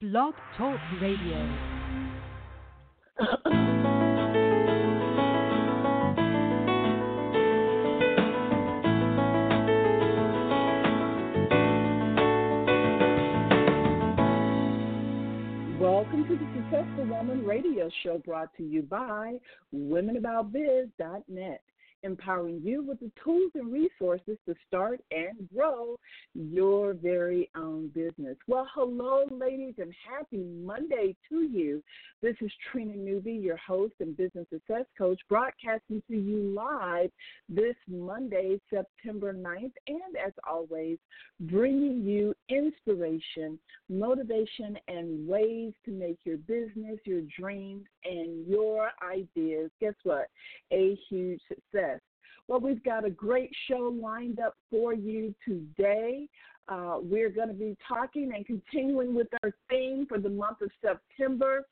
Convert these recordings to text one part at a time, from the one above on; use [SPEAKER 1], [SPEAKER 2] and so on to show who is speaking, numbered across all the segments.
[SPEAKER 1] Blog Talk Radio.
[SPEAKER 2] Welcome to the Successful Woman Radio Show brought to you by WomenAboutBiz.net empowering you with the tools and resources to start and grow your very own business. Well, hello, ladies, and happy Monday to you. This is Trina Newby, your host and business success coach, broadcasting to you live this Monday, September 9th, and as always, bringing you inspiration, motivation, and ways to make your business, your dreams, and your ideas, guess what? A huge success. Well, we've got a great show lined up for you today. Uh, we're going to be talking and continuing with our theme for the month of September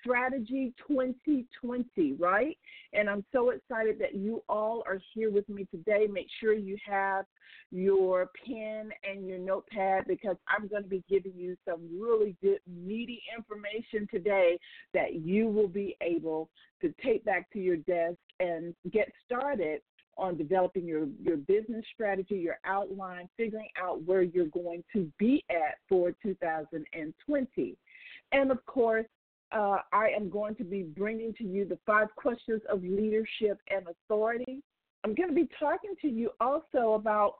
[SPEAKER 2] Strategy 2020, right? And I'm so excited that you all are here with me today. Make sure you have your pen and your notepad because I'm going to be giving you some really good, meaty information today that you will be able to take back to your desk and get started on developing your, your business strategy, your outline, figuring out where you're going to be at for 2020. And of course, uh, I am going to be bringing to you the five questions of leadership and authority. I'm going to be talking to you also about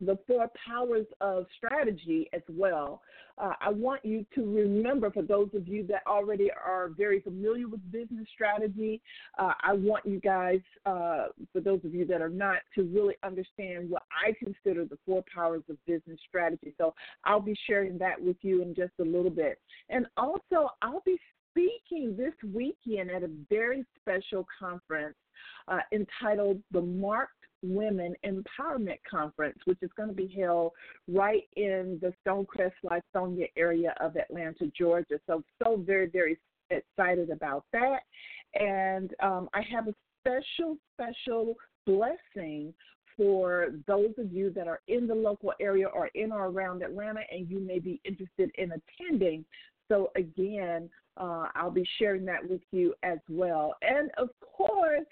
[SPEAKER 2] the four powers of strategy as well. Uh, I want you to remember, for those of you that already are very familiar with business strategy, uh, I want you guys, uh, for those of you that are not, to really understand what I consider the four powers of business strategy. So I'll be sharing that with you in just a little bit. And also, I'll be speaking this weekend at a very special conference uh, entitled The Mark Women Empowerment Conference, which is going to be held right in the Stonecrest, Lithonia area of Atlanta, Georgia. So, so very, very excited about that. And um, I have a special, special blessing for those of you that are in the local area or in or around Atlanta and you may be interested in attending. So, again, uh, I'll be sharing that with you as well. And of course,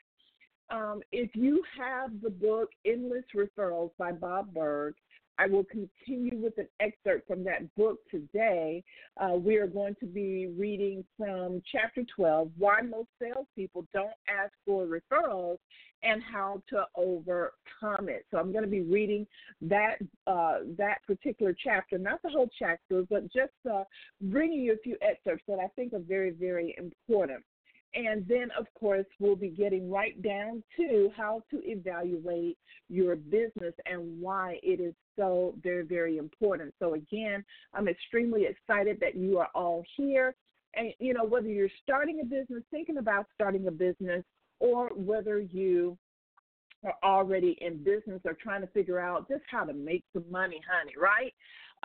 [SPEAKER 2] um, if you have the book Endless Referrals by Bob Burg, I will continue with an excerpt from that book today. Uh, we are going to be reading from chapter 12 Why Most Salespeople Don't Ask for Referrals and How to Overcome It. So I'm going to be reading that, uh, that particular chapter, not the whole chapter, but just uh, bringing you a few excerpts that I think are very, very important. And then, of course, we'll be getting right down to how to evaluate your business and why it is so very, very important. So, again, I'm extremely excited that you are all here. And, you know, whether you're starting a business, thinking about starting a business, or whether you are already in business or trying to figure out just how to make some money, honey, right?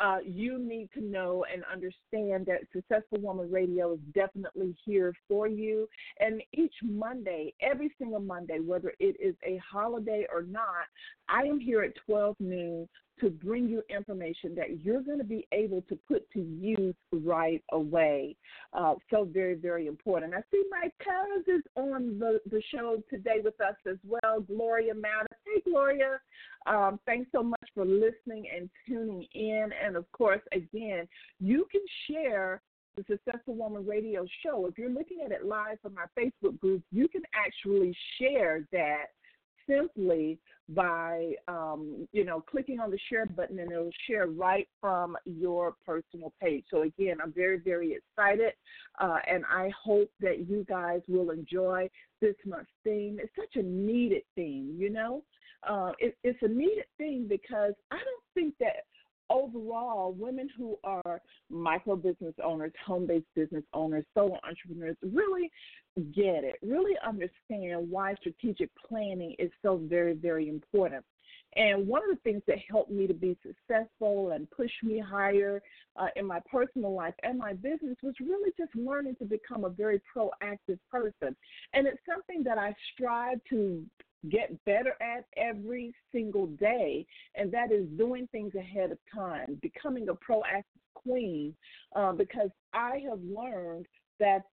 [SPEAKER 2] Uh, you need to know and understand that Successful Woman Radio is definitely here for you. And each Monday, every single Monday, whether it is a holiday or not, I am here at 12 noon to bring you information that you're going to be able to put to use right away. Uh, so very, very important. I see my cousins is on the, the show today with us as well, Gloria Mattis. Hey, Gloria. Um, thanks so much for listening and tuning in. And of course, again, you can share the Successful Woman Radio show. If you're looking at it live from our Facebook group, you can actually share that simply by um, you know clicking on the share button and it'll share right from your personal page. So again i'm very very excited uh, and i hope that you guys will enjoy this month's theme. It's such a needed theme you know? Uh, it, it's a needed thing because i don't think that overall, women who are micro business owners, home based business owners, solo entrepreneurs really get it, really understand why strategic planning is so very, very important. And one of the things that helped me to be successful and push me higher uh, in my personal life and my business was really just learning to become a very proactive person. And it's something that I strive to get better at every single day, and that is doing things ahead of time, becoming a proactive queen, uh, because I have learned that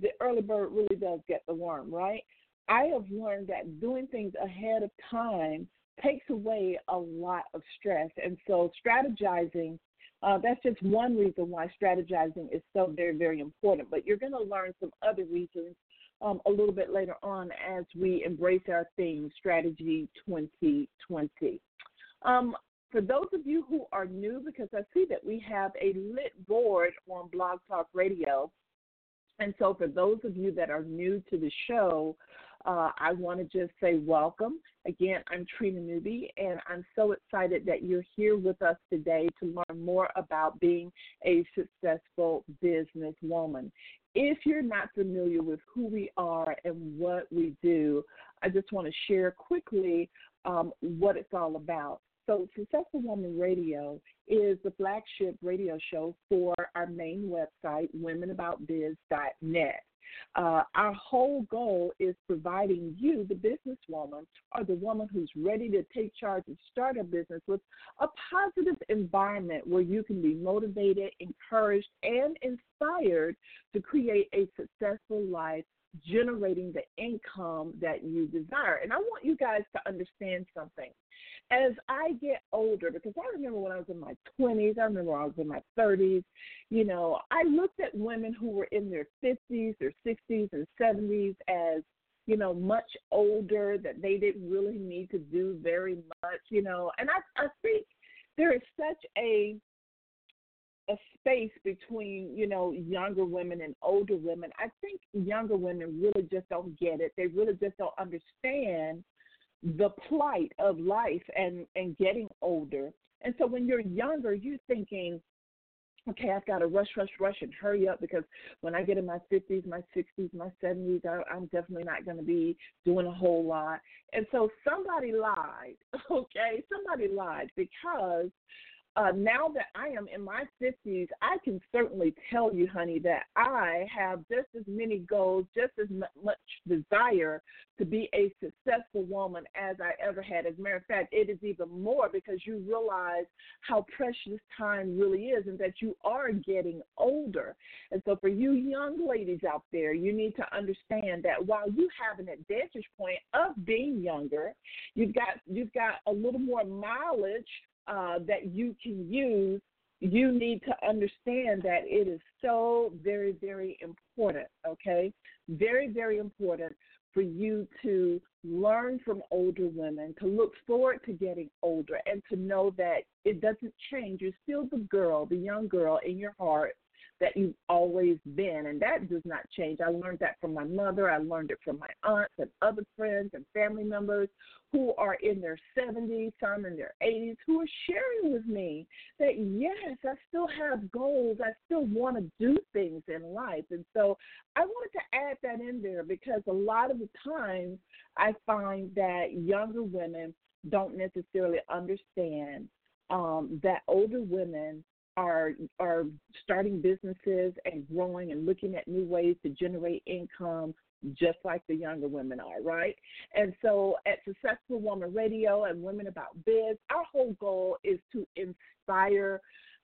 [SPEAKER 2] the early bird really does get the worm, right? I have learned that doing things ahead of time takes away a lot of stress. And so strategizing, uh, that's just one reason why strategizing is so very, very important. But you're going to learn some other reasons um, a little bit later on as we embrace our theme, Strategy 2020. Um, for those of you who are new, because I see that we have a lit board on Blog Talk Radio, and so for those of you that are new to the show, uh, I want to just say welcome. Again, I'm Trina Newby, and I'm so excited that you're here with us today to learn more about being a successful businesswoman. If you're not familiar with who we are and what we do, I just want to share quickly um, what it's all about. So, Successful Woman Radio is the flagship radio show for our main website, womenaboutbiz.net. Uh, our whole goal is providing you, the businesswoman, or the woman who's ready to take charge and start a business with a positive environment where you can be motivated, encouraged, and inspired to create a successful life generating the income that you desire. And I want you guys to understand something as I get older, because I remember when I was in my 20s, I remember I was in my 30s, you know, I looked at women who were in their 50s, their 60s, and 70s as, you know, much older, that they didn't really need to do very much, you know. And I, I think there is such a a space between you know younger women and older women i think younger women really just don't get it they really just don't understand the plight of life and and getting older. And so when you're younger, you're thinking, okay, I've got to rush, rush, rush, and hurry up because when I get in my 50s, my 60s, my 70s, I, I'm definitely not going to be doing a whole lot. And so somebody lied, okay? Somebody lied because uh, now that I am in my 50s, I can certainly tell you, honey, that I have just as many goals, just as much desire to be a successful woman as I ever had. As a matter of fact, it is even more because you realize how precious time really is and that you are getting older. And so, for you young ladies out there, you need to understand that while you have an advantage point of being younger, you've got you've got a little more mileage uh, that you can use, you need to understand that it is so very, very important, okay? Very, very important for you to learn from older women, to look forward to getting older, and to know that it doesn't change. You're still the girl, the young girl in your heart that you've always been, and that does not change. I learned that from my mother. I learned it from my aunts and other friends and family members who are in their 70s, some in their 80s, who are sharing with me that yes, I still have goals. I still want to do things in life. And so I wanted to add that in there because a lot of the times I find that younger women don't necessarily understand um, that older women are are starting businesses and growing and looking at new ways to generate income just like the younger women are, right? And so at Successful Woman Radio and Women About Biz, our whole goal is to inspire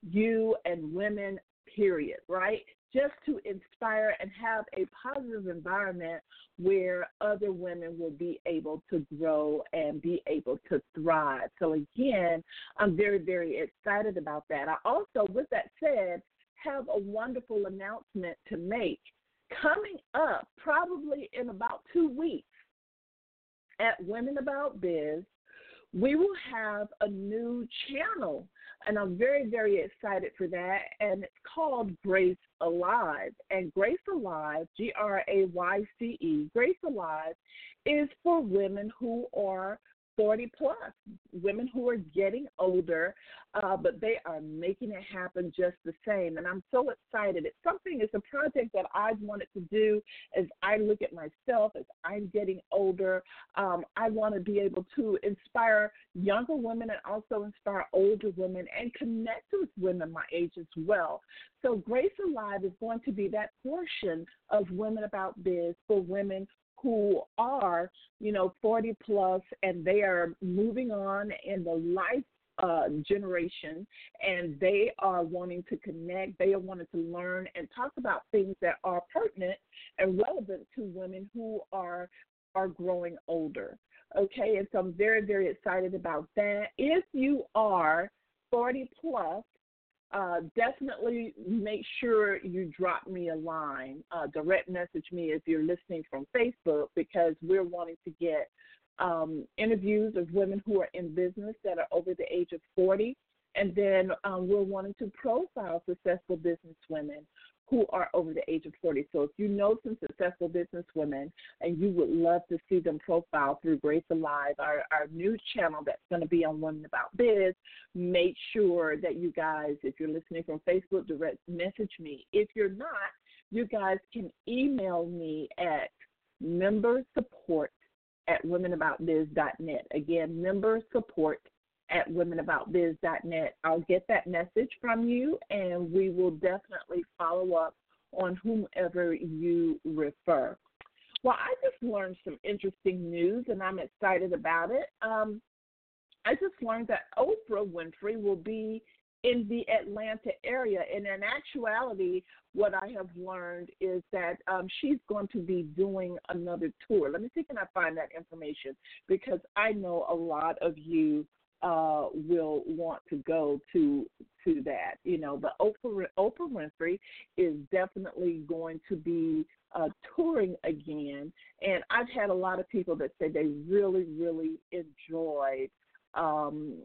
[SPEAKER 2] you and women, period, right? just to inspire and have a positive environment where other women will be able to grow and be able to thrive. So, again, I'm very, very excited about that. I also, with that said, have a wonderful announcement to make. Coming up, probably in about two weeks, at Women About Biz, we will have a new channel and I'm very, very excited for that. And it's called Grayce Alive. And Grayce Alive, G R A Y C E, Grayce Alive is for women who are 40 plus, women who are getting older, uh, but they are making it happen just the same. And I'm so excited. It's something, it's a project that I've wanted to do as I look at myself, as I'm getting older. Um, I want to be able to inspire younger women and also inspire older women and connect with women my age as well. So, Grayce Alive is going to be that portion of Women About Biz for women who are, you know, 40 plus and they are moving on in the life uh, generation and they are wanting to connect, they are wanting to learn and talk about things that are pertinent and relevant to women who are are growing older. Okay, and so I'm very, very excited about that. If you are 40 plus, uh, definitely make sure you drop me a line, uh, direct message me if you're listening from Facebook because we're wanting to get um, interviews of women who are in business that are over the age of 40. And then um, we're wanting to profile successful business women who are over the age of 40. So if you know some successful business women and you would love to see them profiled through Grayce Alive, our, our new channel that's going to be on Women About Biz, make sure that you guys, if you're listening from Facebook, direct message me. If you're not, you guys can email me at member support at womenaboutbiz.net. Again, member support at womenaboutbiz.net. I'll get that message from you and we will definitely follow up on whomever you refer. Well, I just learned some interesting news and I'm excited about it. Um, I just learned that Oprah Winfrey will be in the Atlanta area. And in actuality, what I have learned is that um, she's going to be doing another tour. Let me see if I find that information because I know a lot of you uh, will want to go to to that. You know, but Oprah Oprah Winfrey is definitely going to be uh, touring again, and I've had a lot of people that say they really really enjoyed. Um,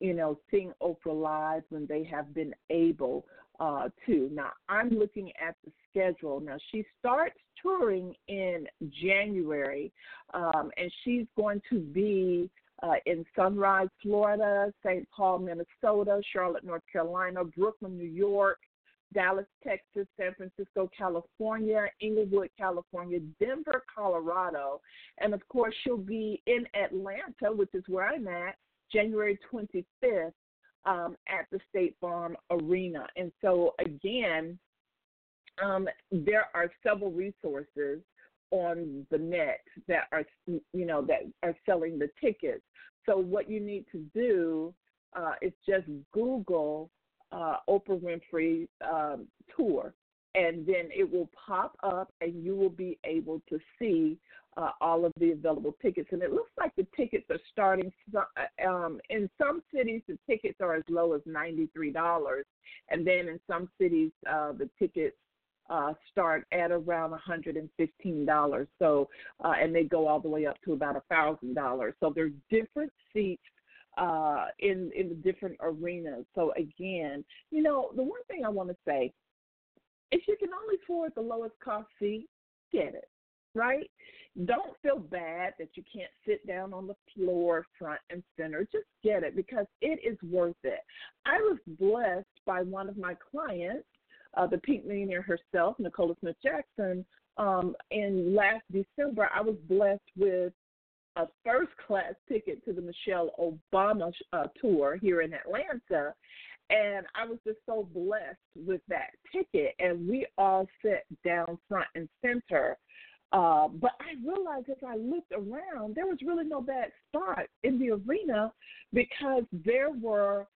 [SPEAKER 2] you know, seeing Oprah live when they have been able uh, to. Now, I'm looking at the schedule. Now, she starts touring in January, um, and she's going to be uh, in Sunrise, Florida, St. Paul, Minnesota, Charlotte, North Carolina, Brooklyn, New York, Dallas, Texas, San Francisco, California, Inglewood, California, Denver, Colorado, and of course she'll be in Atlanta, which is where I'm at, January 25th um, at the State Farm Arena. And so again, um, there are several resources on the net that are you know that are selling the tickets. So what you need to do uh, is just Google uh, Oprah Winfrey um, tour, and then it will pop up, and you will be able to see uh, all of the available tickets. And it looks like the tickets are starting uh, um, in some cities. The tickets are as low as ninety three dollars, and then in some cities uh, the tickets uh, start at around $115. So, uh, and they go all the way up to about $1,000. So there's different seats uh, in in the different arenas. So again, you know, the one thing I want to say, if you can only afford the lowest cost seat, get it, right? Don't feel bad that you can't sit down on the floor, front and center. Just get it because it is worth it. I was blessed by one of my clients uh, the Pink Millionaire herself, Nicola Smith Jackson, um, in last December, I was blessed with a first class ticket to the Michelle Obama uh, tour here in Atlanta. And I was just so blessed with that ticket. And we all sat down front and center. Uh, but I realized as I looked around, there was really no bad spot in the arena because there were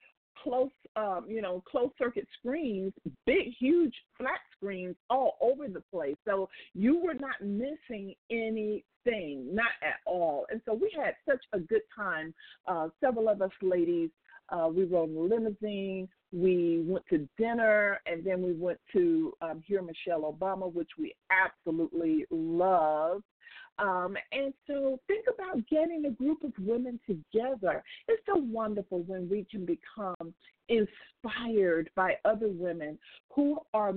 [SPEAKER 2] close, um, you know, closed circuit screens, big, huge flat screens all over the place. So you were not missing anything, not at all. And so we had such a good time. Uh, several of us ladies, uh, we rode in a limousine. We went to dinner, and then we went to um, hear Michelle Obama, which we absolutely loved. Um, and so think about getting a group of women together. It's so wonderful when we can become inspired by other women who are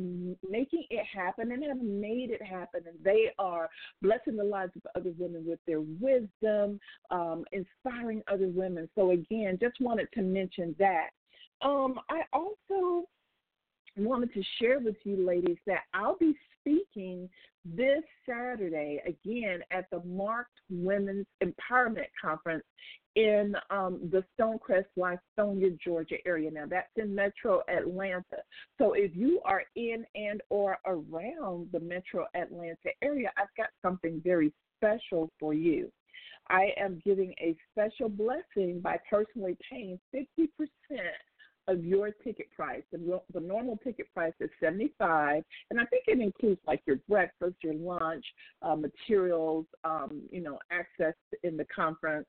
[SPEAKER 2] making it happen and have made it happen. And they are blessing the lives of other women with their wisdom, um, inspiring other women. So, again, just wanted to mention that. Um, I also wanted to share with you, ladies, that I'll be speaking this Saturday again at the Marked Women's Empowerment Conference in um, the Stonecrest, Lithonia, Georgia area. Now that's in Metro Atlanta. So if you are in and or around the Metro Atlanta area, I've got something very special for you. I am giving a special blessing by personally paying 50% of your ticket price. The, the normal ticket price is 75 and I think it includes like your breakfast, your lunch, uh, materials, um, you know, access in the conference.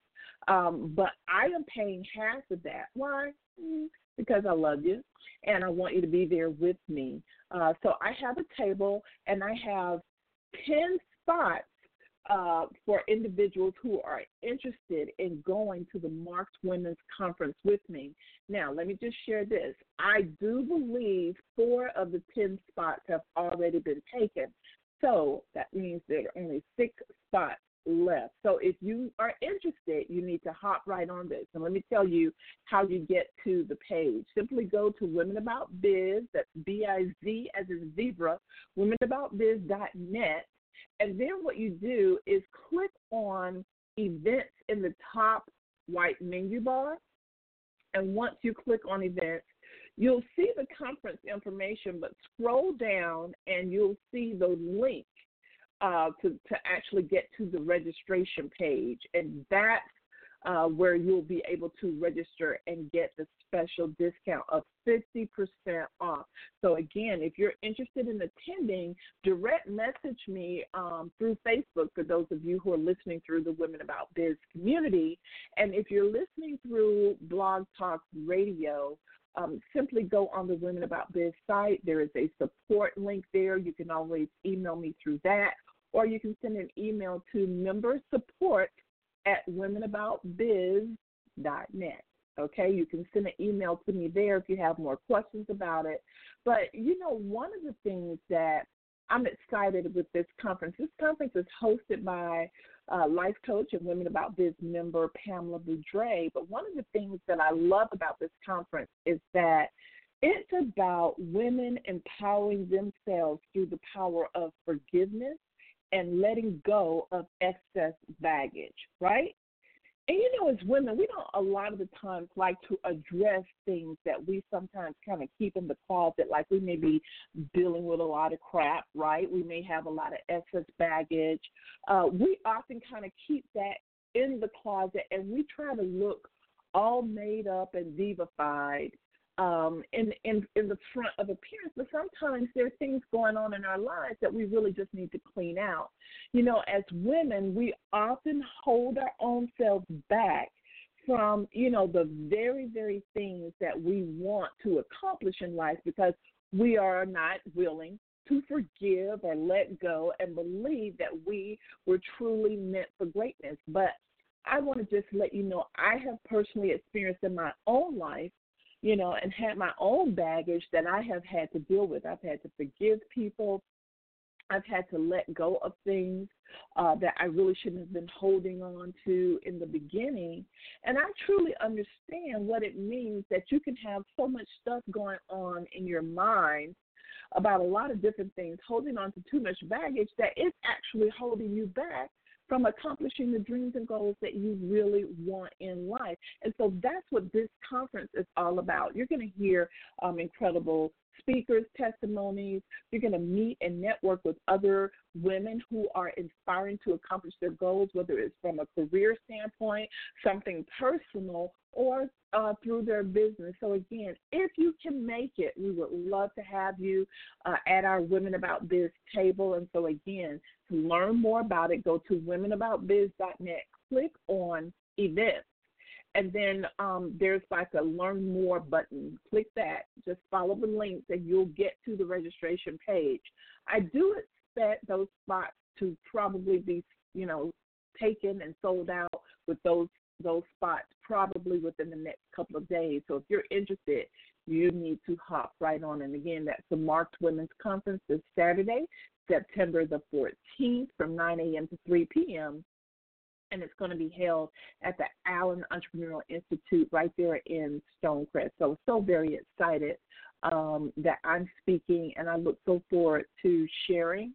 [SPEAKER 2] Um, but I am paying half of that. Why? Mm, because I love you and I want you to be there with me. Uh, so I have a table and I have 10 spots uh, for individuals who are interested in going to the Marked Women's Conference with me. Now, let me just share this. I do believe four of the 10 spots have already been taken. So that means there are only six spots left. So if you are interested, you need to hop right on this. And let me tell you how you get to the page. Simply go to Women About Biz, that's B I Z as in zebra, womenaboutbiz.net and then what you do is click on events in the top white menu bar. And once you click on events, you'll see the conference information, but scroll down and you'll see the link uh, to, to actually get to the registration page. And that's uh, where you'll be able to register and get the special discount of 50% off. So, again, if you're interested in attending, direct message me um, through Facebook for those of you who are listening through the Women About Biz community. And if you're listening through Blog Talk Radio, um, simply go on the Women About Biz site. There is a support link there. You can always email me through that, or you can send an email to member support at womenaboutbiz.net. Okay, you can send an email to me there if you have more questions about it. But you know, one of the things that I'm excited with this conference, this conference is hosted by uh, life coach and Women About Biz member Pamela Boudre. But one of the things that I love about this conference is that it's about women empowering themselves through the power of forgiveness and letting go of excess baggage, right? And you know, as women, we don't a lot of the times like to address things that we sometimes kind of keep in the closet, like we may be dealing with a lot of crap, right? We may have a lot of excess baggage. Uh, we often kind of keep that in the closet and we try to look all made up and divified um, in, in in the front of appearance, but sometimes there are things going on in our lives that we really just need to clean out. You know, as women, we often hold our own selves back from you know the very very things that we want to accomplish in life because we are not willing to forgive or let go and believe that we were truly meant for greatness. But I want to just let you know I have personally experienced in my own life you know, and had my own baggage that I have had to deal with. I've had to forgive people. I've had to let go of things uh, that I really shouldn't have been holding on to in the beginning. And I truly understand what it means that you can have so much stuff going on in your mind about a lot of different things, holding on to too much baggage that is actually holding you back from accomplishing the dreams and goals that you really want in life. And so that's what this conference is all about. You're going to hear um, incredible speakers, testimonies. You're going to meet and network with other women who are inspiring to accomplish their goals, whether it's from a career standpoint, something personal, or uh, through their business. So, again, if you can make it, we would love to have you uh, at our Women About Biz table. And so, again, to learn more about it, go to womenaboutbiz.net, click on events. And then um, there's like a learn more button. Click that. Just follow the links and you'll get to the registration page. I do expect those spots to probably be, you know, taken and sold out with those those spots probably within the next couple of days. So if you're interested, you need to hop right on. And again, that's the Marked Women's Conference this Saturday, September the 14th from 9 a.m. to 3 p.m. And it's going to be held at the Allen Entrepreneurial Institute right there in Stonecrest. So, so very excited um, that I'm speaking, and I look so forward to sharing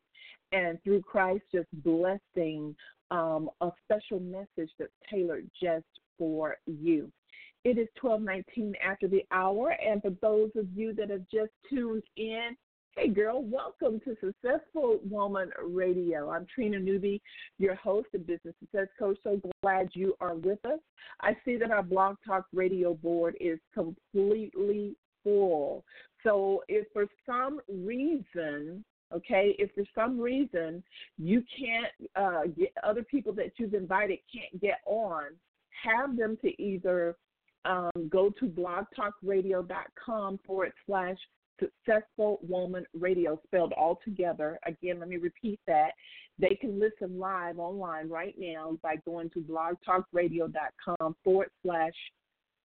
[SPEAKER 2] and through Christ just blessing um, a special message that's tailored just for you. It is 12:19 after the hour, and for those of you that have just tuned in, hey girl, welcome to Successful Woman Radio. I'm Trina Newby, your host and business success coach. So glad you are with us. I see that our Blog Talk Radio board is completely full. So if for some reason okay if for some reason you can't uh, get other people that you've invited can't get on have them to either um, go to blogtalkradio.com forward slash successful woman radio spelled all together again let me repeat that they can listen live online right now by going to blogtalkradio.com forward slash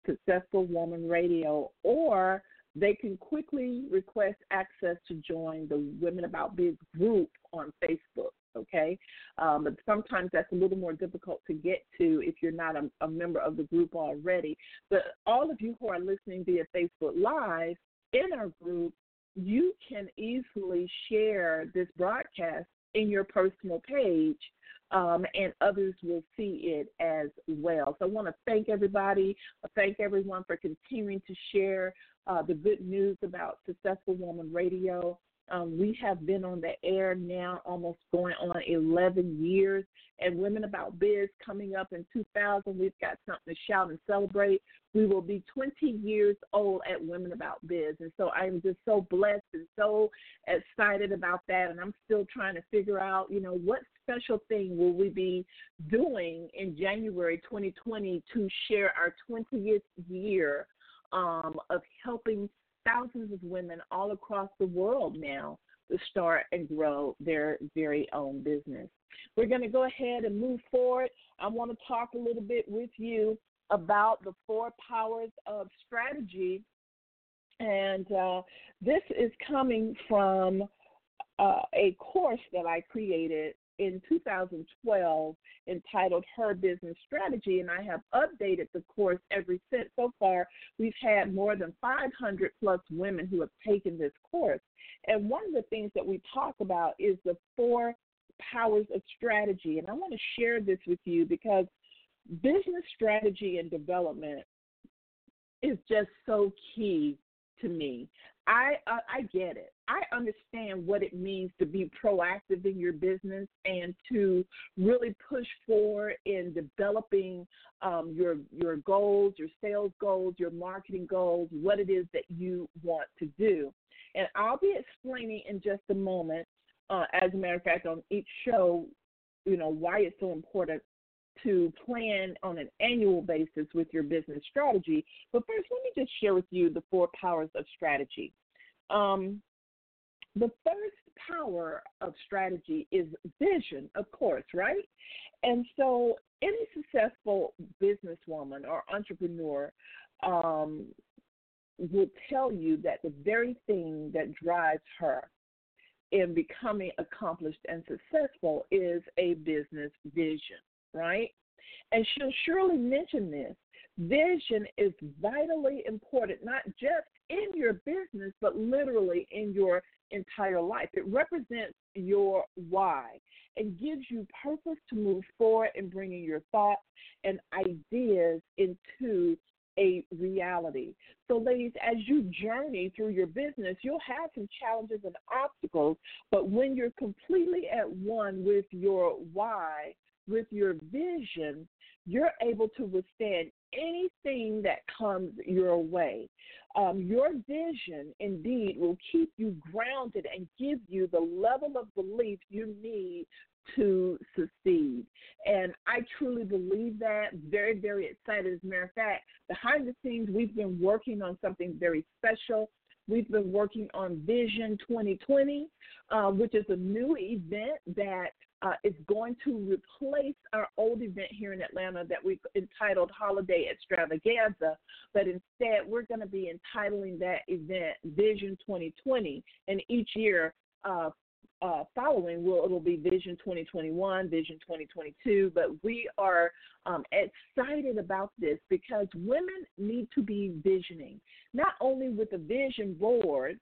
[SPEAKER 2] successful woman radio or they can quickly request access to join the Women About Biz group on Facebook. Okay, um, but sometimes that's a little more difficult to get to if you're not a, a member of the group already. But all of you who are listening via Facebook Live in our group, you can easily share this broadcast in your personal page um, and others will see it as well. So I want to thank everybody, thank everyone for continuing to share uh, the good news about Successful Woman Radio. Um, we have been on the air now almost going on 11 years, and Women About Biz coming up in 2000. We've got something to shout and celebrate. We will be 20 years old at Women About Biz, and so I'm just so blessed and so excited about that. And I'm still trying to figure out, you know, what special thing will we be doing in January 2020 to share our 20th year um, of helping thousands of women all across the world now to start and grow their very own business. We're going to go ahead and move forward. I want to talk a little bit with you about the four powers of strategy. And uh, this is coming from uh, a course that I created in 2012 entitled Her Business Strategy, and I have updated the course every since. So far, we've had more than 500 plus women who have taken this course. And one of the things that we talk about is the four powers of strategy. And I want to share this with you because business strategy and development is just so key to me. I uh, I get it. I understand what it means to be proactive in your business and to really push forward in developing um, your your goals, your sales goals, your marketing goals, what it is that you want to do. And I'll be explaining in just a moment. Uh, as a matter of fact, on each show, you know why it's so important to plan on an annual basis with your business strategy. But first, let me just share with you the four powers of strategy. Um, the first power of strategy is vision, of course, right? And so, any successful businesswoman or entrepreneur um, will tell you that the very thing that drives her in becoming accomplished and successful is a business vision right? And she'll surely mention this. Vision is vitally important, not just in your business, but literally in your entire life. It represents your why and gives you purpose to move forward in bringing your thoughts and ideas into a reality. So, ladies, as you journey through your business, you'll have some challenges and obstacles, but when you're completely at one with your why, with your vision, you're able to withstand anything that comes your way. Um, your vision, indeed, will keep you grounded and give you the level of belief you need to succeed. And I truly believe that. Very, very excited. As a matter of fact, behind the scenes, we've been working on something very special. We've been working on Vision 2020, uh, which is a new event that uh, is going to replace our old event here in Atlanta that we entitled Holiday Extravaganza, but instead we're going to be entitling that event Vision 2020. And each year, uh, uh, following will it'll be Vision 2021, Vision 2022. But we are um, excited about this because women need to be visioning, not only with a vision board,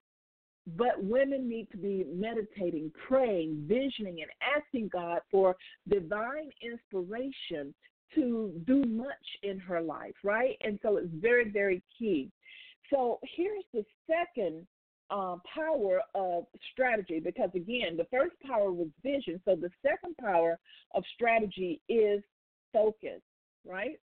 [SPEAKER 2] but women need to be meditating, praying, visioning, and asking God for divine inspiration to do much in her life, right? And so it's very, very key. So here's the second uh, power of strategy because, again, the first power was vision. So the second power of strategy is focus, right?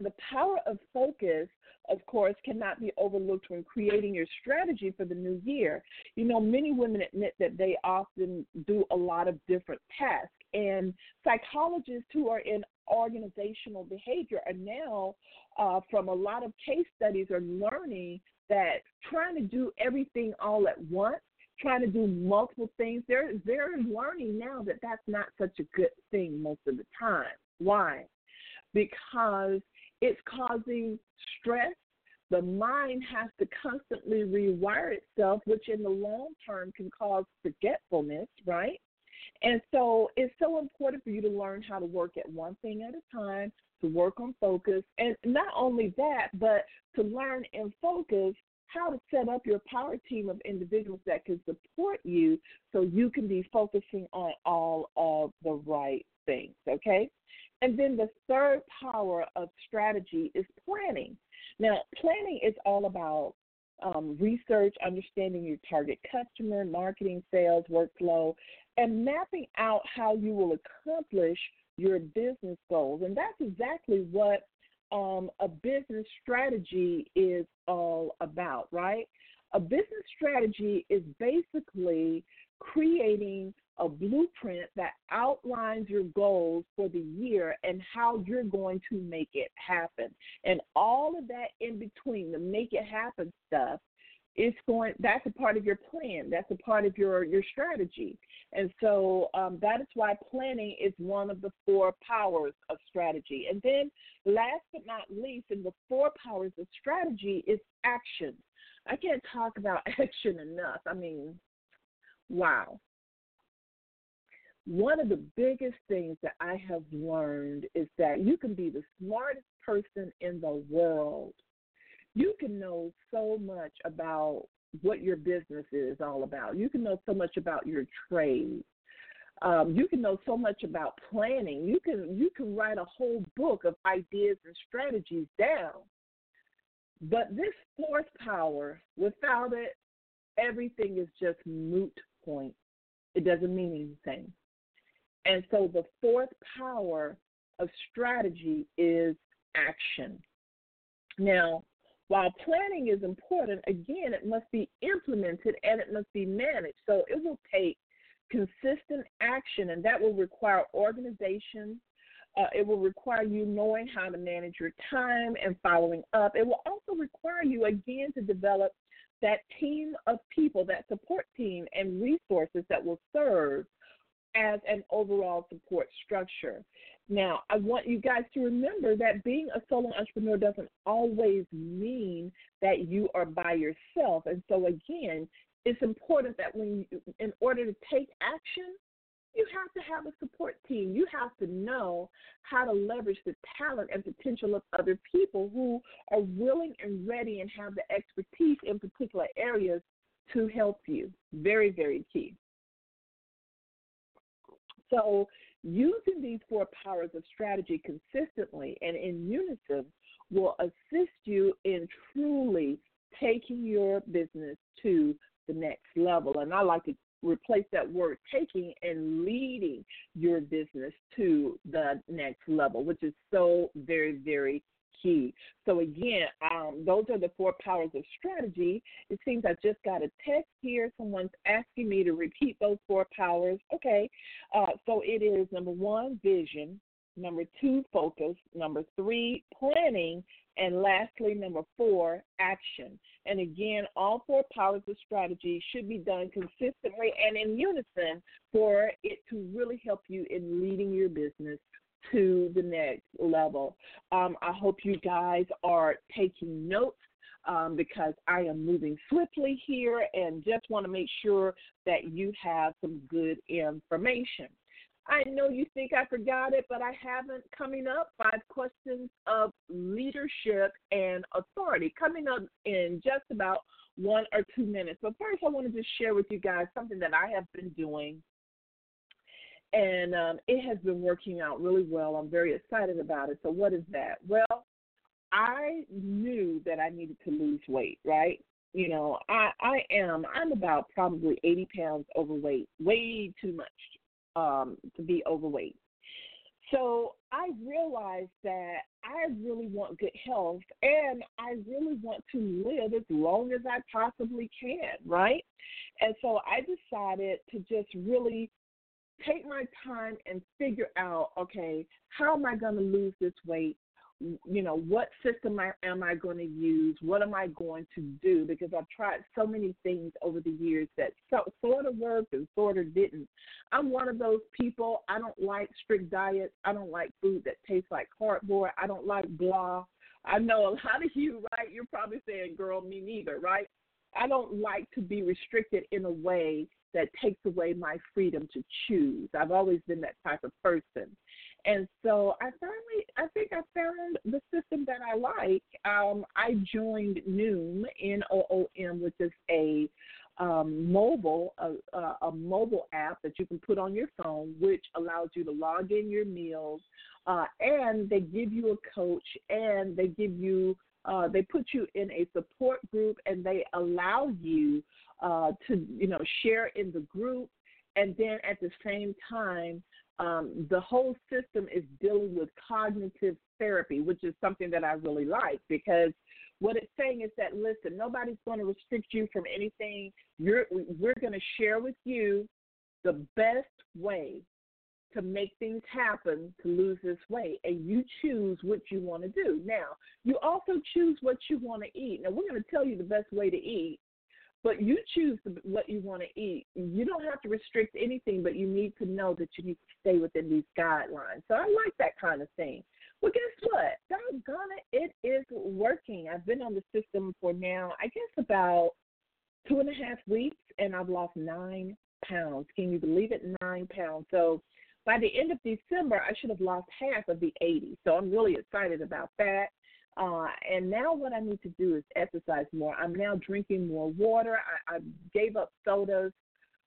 [SPEAKER 2] The power of focus, of course, cannot be overlooked when creating your strategy for the new year. You know, many women admit that they often do a lot of different tasks, and psychologists who are in organizational behavior are now, uh, from a lot of case studies, are learning that trying to do everything all at once, trying to do multiple things, they're they're learning now that that's not such a good thing most of the time. Why? Because it's causing stress. The mind has to constantly rewire itself, which in the long term can cause forgetfulness, right? And so it's so important for you to learn how to work at one thing at a time, to work on focus, and not only that, but to learn and focus how to set up your power team of individuals that can support you so you can be focusing on all of the right things, okay? And then the third power of strategy is planning. Now, planning is all about um, research, understanding your target customer, marketing, sales, workflow, and mapping out how you will accomplish your business goals. And that's exactly what um, a business strategy is all about, right? A business strategy is basically creating a blueprint that outlines your goals for the year and how you're going to make it happen. And all of that in between, the make it happen stuff, it's going that's a part of your plan. That's a part of your your strategy. And so um, that is why planning is one of the four powers of strategy. And then last but not least in the four powers of strategy is action. I can't talk about action enough. I mean wow one of the biggest things that i have learned is that you can be the smartest person in the world you can know so much about what your business is all about. You can know so much about your trade. Um, you can know so much about planning. You can you can write a whole book of ideas and strategies down. But this fourth power, without it, everything is just moot point. It doesn't mean anything. And so the fourth power of strategy is action. Now, while planning is important, again, it must be implemented and it must be managed. So it will take consistent action, and that will require organization. Uh, it will require you knowing how to manage your time and following up. It will also require you, again, to develop that team of people, that support team and resources that will serve as an overall support structure. Now, I want you guys to remember that being a solo entrepreneur doesn't always mean that you are by yourself. And so, again, it's important that when you, in order to take action, you have to have a support team. You have to know how to leverage the talent and potential of other people who are willing and ready and have the expertise in particular areas to help you. Very, very key. So, using these four powers of strategy consistently and in unison will assist you in truly taking your business to the next level. And I like to replace that word taking and leading your business to the next level, which is so very, very key. So again, um, those are the four powers of strategy. It seems I just got a text here. Someone's asking me to repeat those four powers. Okay, uh, so it is number one, vision. Number two, focus. Number three, planning. And lastly, number four, action. And again, all four powers of strategy should be done consistently and in unison for it to really help you in leading your business to the next level. Um, I hope you guys are taking notes um, because I am moving swiftly here and just want to make sure that you have some good information. I know you think I forgot it, but I haven't. Coming up, five questions of leadership and authority. Coming up in just about one or two minutes. But first, I want to share with you guys something that I have been doing, and um, it has been working out really well. I'm very excited about it. So, what is that? Well, I knew that I needed to lose weight, right? You know, I I am I'm about probably 80 pounds overweight, way too much um, to be overweight. So I realized that I really want good health and I really want to live as long as I possibly can, right? And so I decided to just really take my time and figure out okay, how am I going to lose this weight? you know, what system am I going to use? What am I going to do? Because I've tried so many things over the years that so, sort of worked and sort of didn't. I'm one of those people. I don't like strict diets. I don't like food that tastes like cardboard. I don't like blah. I know a lot of you, right? You're probably saying, girl, me neither, right? I don't like to be restricted in a way that takes away my freedom to choose. I've always been that type of person. And so I finally, I think I found the system that I like. Um, I joined Noom, N O O M, which is a um, mobile a, a, mobile app that you can put on your phone, which allows you to log in your meals, uh, and they give you a coach, and they give you uh, they put you in a support group, and they allow you uh, to you know share in the group, and then at the same time um, the whole system is dealing with cognitive therapy, which is something that I really like because what it's saying is that listen, nobody's going to restrict you from anything. You're, we're going to share with you the best way to make things happen to lose this weight, and you choose what you want to do. Now, you also choose what you want to eat. Now, we're going to tell you the best way to eat, but you choose what you want to eat. You don't have to restrict anything, but you need to know that you need to stay within these guidelines. So I like that kind of thing. Well, guess what? Doggone it, it is working. I've been on the system for now, I guess about two and a half weeks, and I've lost nine pounds. Can you believe it? Nine pounds. So by the end of December, I should have lost half of the 80. So I'm really excited about that. Uh, and now what I need to do is exercise more. I'm now drinking more water. I, I gave up sodas.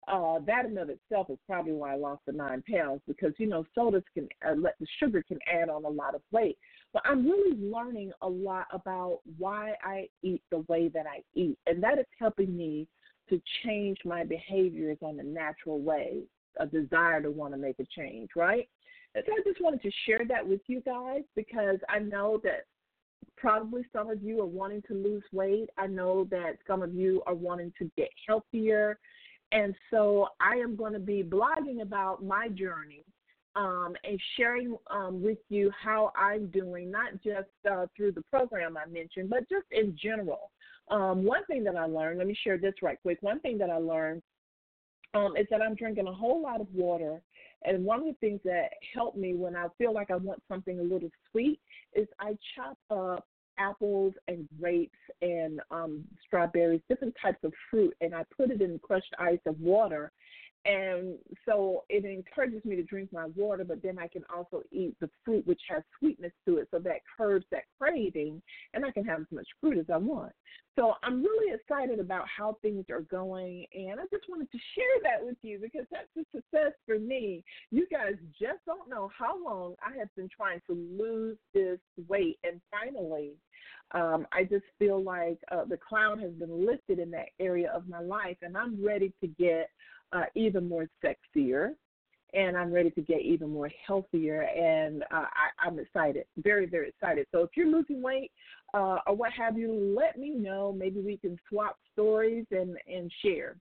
[SPEAKER 2] Uh, that in of itself is probably why I lost the nine pounds because you know sodas can uh, let the sugar can add on a lot of weight. But I'm really learning a lot about why I eat the way that I eat, and that is helping me to change my behaviors on a natural way. A desire to want to make a change, right? And so I just wanted to share that with you guys because I know that probably some of you are wanting to lose weight. I know that some of you are wanting to get healthier. And so I am going to be blogging about my journey um, and sharing um, with you how I'm doing, not just uh, through the program I mentioned, but just in general. Um, one thing that I learned, let me share this right quick. One thing that I learned um, is that I'm drinking a whole lot of water. And one of the things that helped me when I feel like I want something a little sweet is I chop up apples and grapes and um, strawberries, different types of fruit, and I put it in crushed ice of water and so it encourages me to drink my water, but then I can also eat the fruit, which has sweetness to it, so that curbs that craving, and I can have as much fruit as I want. So I'm really excited about how things are going, and I just wanted to share that with you because that's a success for me. You guys just don't know how long I have been trying to lose this weight, and finally, um, I just feel like uh, the cloud has been lifted in that area of my life, and I'm ready to get uh, even more sexier and I'm ready to get even more healthier. And uh, I, I'm excited, very, very excited. So if you're losing weight uh, or what have you, let me know. Maybe we can swap stories and, and share.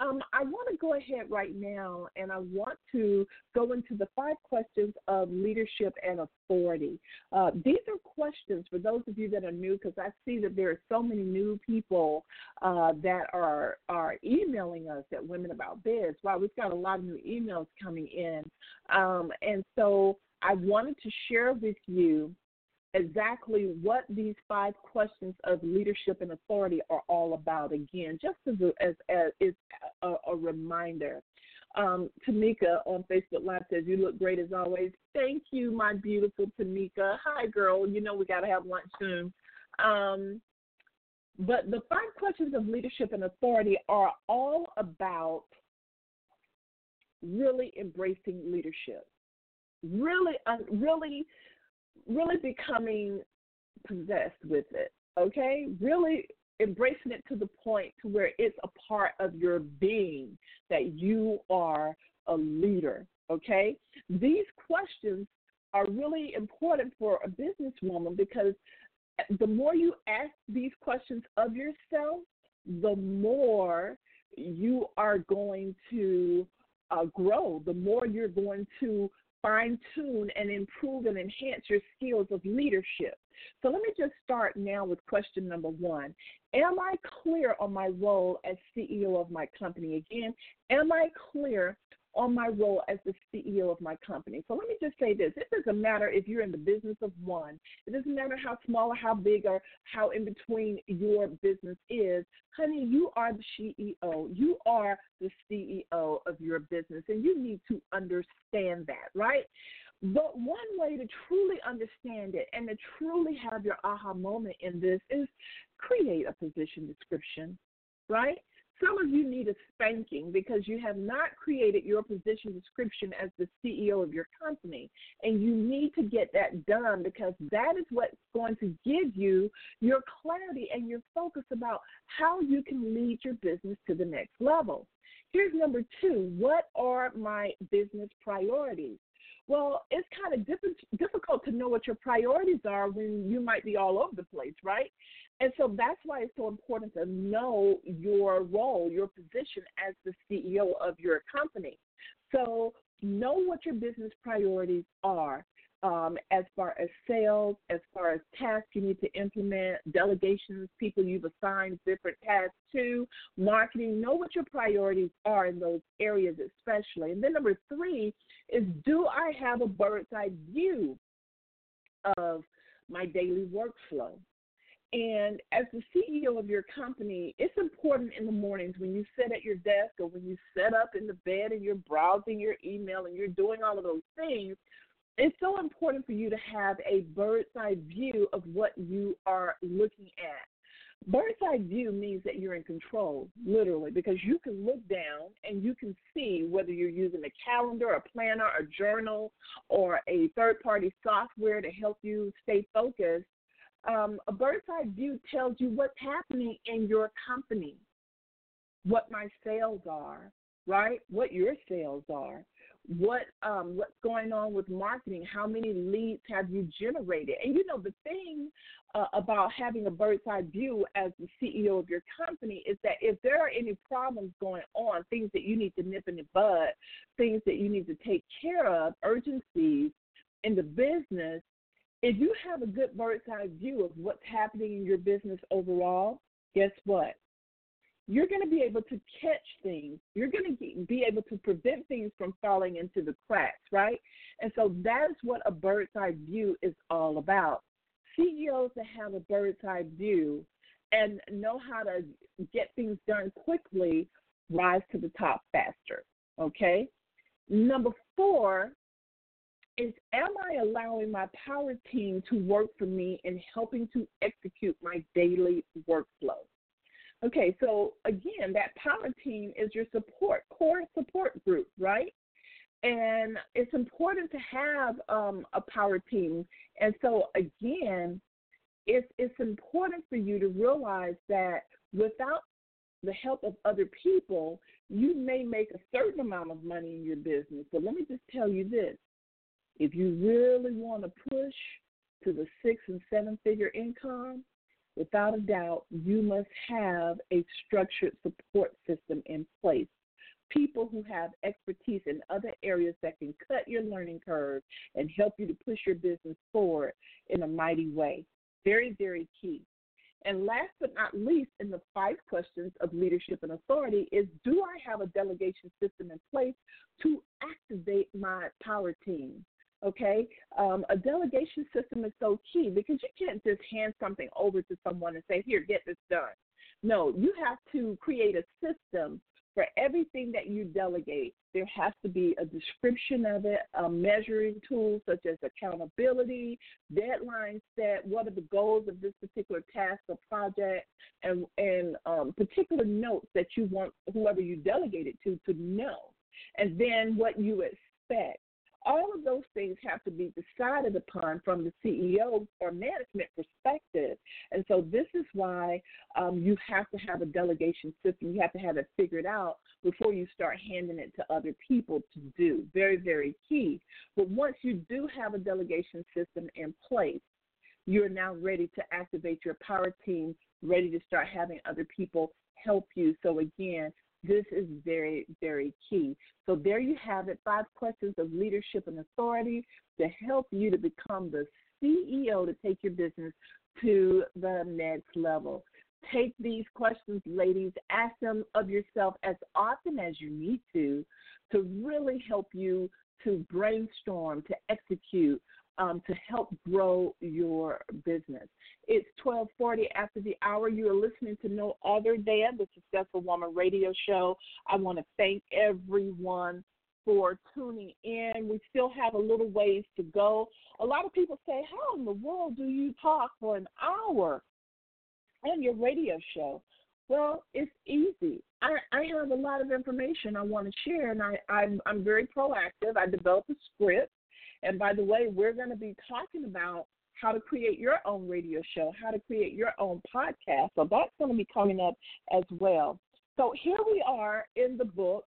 [SPEAKER 2] Um, I want to go ahead right now and I want to go into the five questions of leadership and authority. Uh, these are questions for those of you that are new because I see that there are so many new people uh, that are, are emailing us at Women About Biz. Wow, we've got a lot of new emails coming in. Um, and so I wanted to share with you exactly what these five questions of leadership and authority are all about. Again, just as a, as, as a, a reminder. Um, Tamika on Facebook Live says, You look great as always. Thank you, my beautiful Tamika. Hi, girl. You know we got to have lunch soon. Um, but the five questions of leadership and authority are all about really embracing leadership, really, really, really becoming possessed with it. Okay, really embracing it to the point to where it's a part of your being that you are a leader. Okay, these questions are really important for a businesswoman because the more you ask these questions of yourself, the more you are going to uh, grow, the more you're going to fine tune and improve and enhance your skills of leadership. So let me just start now with question number one. Am I clear on my role as CEO of my company? Again, am I clear on my role as the CEO of my company. So let me just say this it doesn't matter if you're in the business of one, it doesn't matter how small or how big or how in between your business is. Honey, you are the CEO, you are the CEO of your business, and you need to understand that, right? But one way to truly understand it and to truly have your aha moment in this is create a position description, right? Some of you need a spanking because you have not created your position description as the CEO of your company. And you need to get that done because that is what's going to give you your clarity and your focus about how you can lead your business to the next level. Here's number two what are my business priorities? Well, it's kind of diff- difficult to know what your priorities are when you might be all over the place, right? And so that's why it's so important to know your role, your position as the CEO of your company. So know what your business priorities are. Um, as far as sales, as far as tasks you need to implement, delegations, people you've assigned different tasks to, marketing, know what your priorities are in those areas, especially. And then number three is do I have a bird's eye view of my daily workflow? And as the CEO of your company, it's important in the mornings when you sit at your desk or when you set up in the bed and you're browsing your email and you're doing all of those things. It's so important for you to have a bird's eye view of what you are looking at. Bird's eye view means that you're in control, literally, because you can look down and you can see whether you're using a calendar, a planner, a journal, or a third party software to help you stay focused um, a bird's eye view tells you what's happening in your company, what my sales are, right? What your sales are, what um, what's going on with marketing, how many leads have you generated, and you know the thing uh, about having a bird's eye view as the CEO of your company is that if there are any problems going on, things that you need to nip in the bud, things that you need to take care of, urgencies in the business, if you have a good bird's eye view of what's happening in your business overall, guess what? You're going to be able to catch things. You're going to be able to prevent things from falling into the cracks, right? And so that's what a bird's eye view is all about. CEOs that have a bird's eye view and know how to get things done quickly rise to the top faster. Okay? Number four is am I allowing my power team to work for me in helping to execute my daily workflow? Okay, so again, that power team is your support, core support group, right? And it's important to have um, a power team. And so, again, it's, it's important for you to realize that without the help of other people, you may make a certain amount of money in your business. But let me just tell you this if you really want to push to the six and seven figure income, without a doubt, you must have a structured support system in place. People who have expertise in other areas that can cut your learning curve and help you to push your business forward in a mighty way. Very, very key. And last but not least, in the five questions of leadership and authority, is do I have a delegation system in place to activate my power team? Okay, um, a delegation system is so key because you can't just hand something over to someone and say, "Here, get this done." No, you have to create a system for everything that you delegate. There has to be a description of it, a measuring tool such as accountability, deadline set, what are the goals of this particular task or project, and and um, particular notes that you want whoever you delegate it to to know, and then what you expect all of those things have to be decided upon from the CEO or management perspective. And so this is why um, you have to have a delegation system. You have to have it figured out before you start handing it to other people to do. Very, very key. But once you do have a delegation system in place, you're now ready to activate your power team, ready to start having other people help you. So again, this is very, very key. So, there you have it five questions of leadership and authority to help you to become the CEO to take your business to the next level. Take these questions, ladies, ask them of yourself as often as you need to, to really help you to brainstorm, to execute, um, to help grow your business. It's 1240 after the hour. You are listening to No Other Than, the Successful Woman radio show. I want to thank everyone for tuning in. We still have a little ways to go. A lot of people say, How in the world do you talk for an hour on your radio show? Well, it's easy. I, I have a lot of information I want to share, and I, I'm, I'm very proactive. I develop a script and by the way, we're going to be talking about how to create your own radio show, how to create your own podcast. So that's going to be coming up as well. So here we are in the book,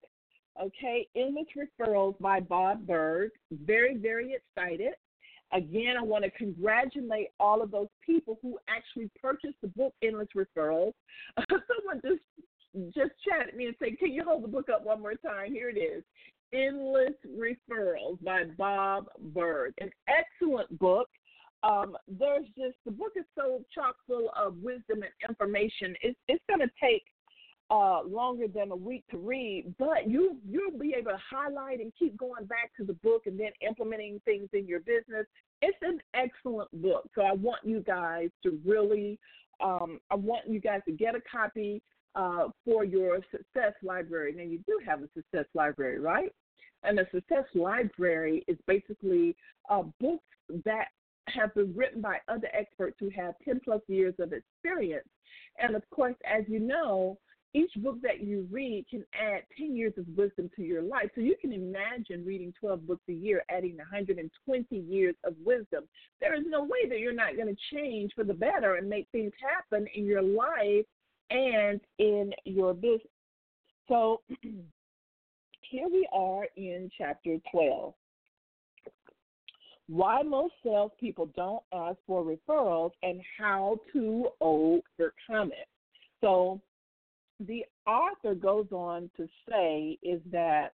[SPEAKER 2] okay, Endless Referrals by Bob Burg. Very, very excited. Again, I want to congratulate all of those people who actually purchased the book Endless Referrals. Someone just just chatted me and said, "Can you hold the book up one more time?" Here it is. Endless Referrals by Bob Burg. An excellent book. Um, there's just the book is so chock full of wisdom and information. It's it's going to take uh, longer than a week to read, but you you'll be able to highlight and keep going back to the book and then implementing things in your business. It's an excellent book, so I want you guys to really um, I want you guys to get a copy uh, for your success library. Now, you do have a success library, right? And a success library is basically uh, books that have been written by other experts who have 10 plus years of experience. And of course, as you know, each book that you read can add 10 years of wisdom to your life. So you can imagine reading 12 books a year, adding 120 years of wisdom. There is no way that you're not going to change for the better and make things happen in your life and in your business. So here we are in chapter 12. Why most salespeople don't ask for referrals and how to overcome it. So the author goes on to say is that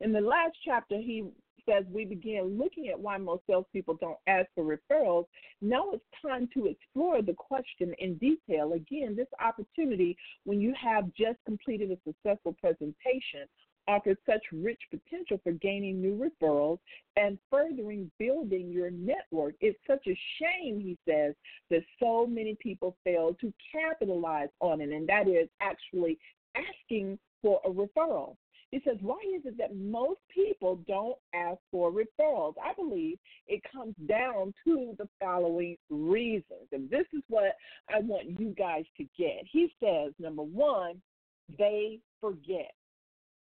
[SPEAKER 2] in the last chapter he says we begin looking at why most salespeople don't ask for referrals, now it's time to explore the question in detail. Again, this opportunity, when you have just completed a successful presentation, offers such rich potential for gaining new referrals and furthering building your network. It's such a shame, he says, that so many people fail to capitalize on it, and that is actually asking for a referral. He says, why is it that most people don't ask for referrals? I believe it comes down to the following reasons. And this is what I want you guys to get. He says, number one, they forget.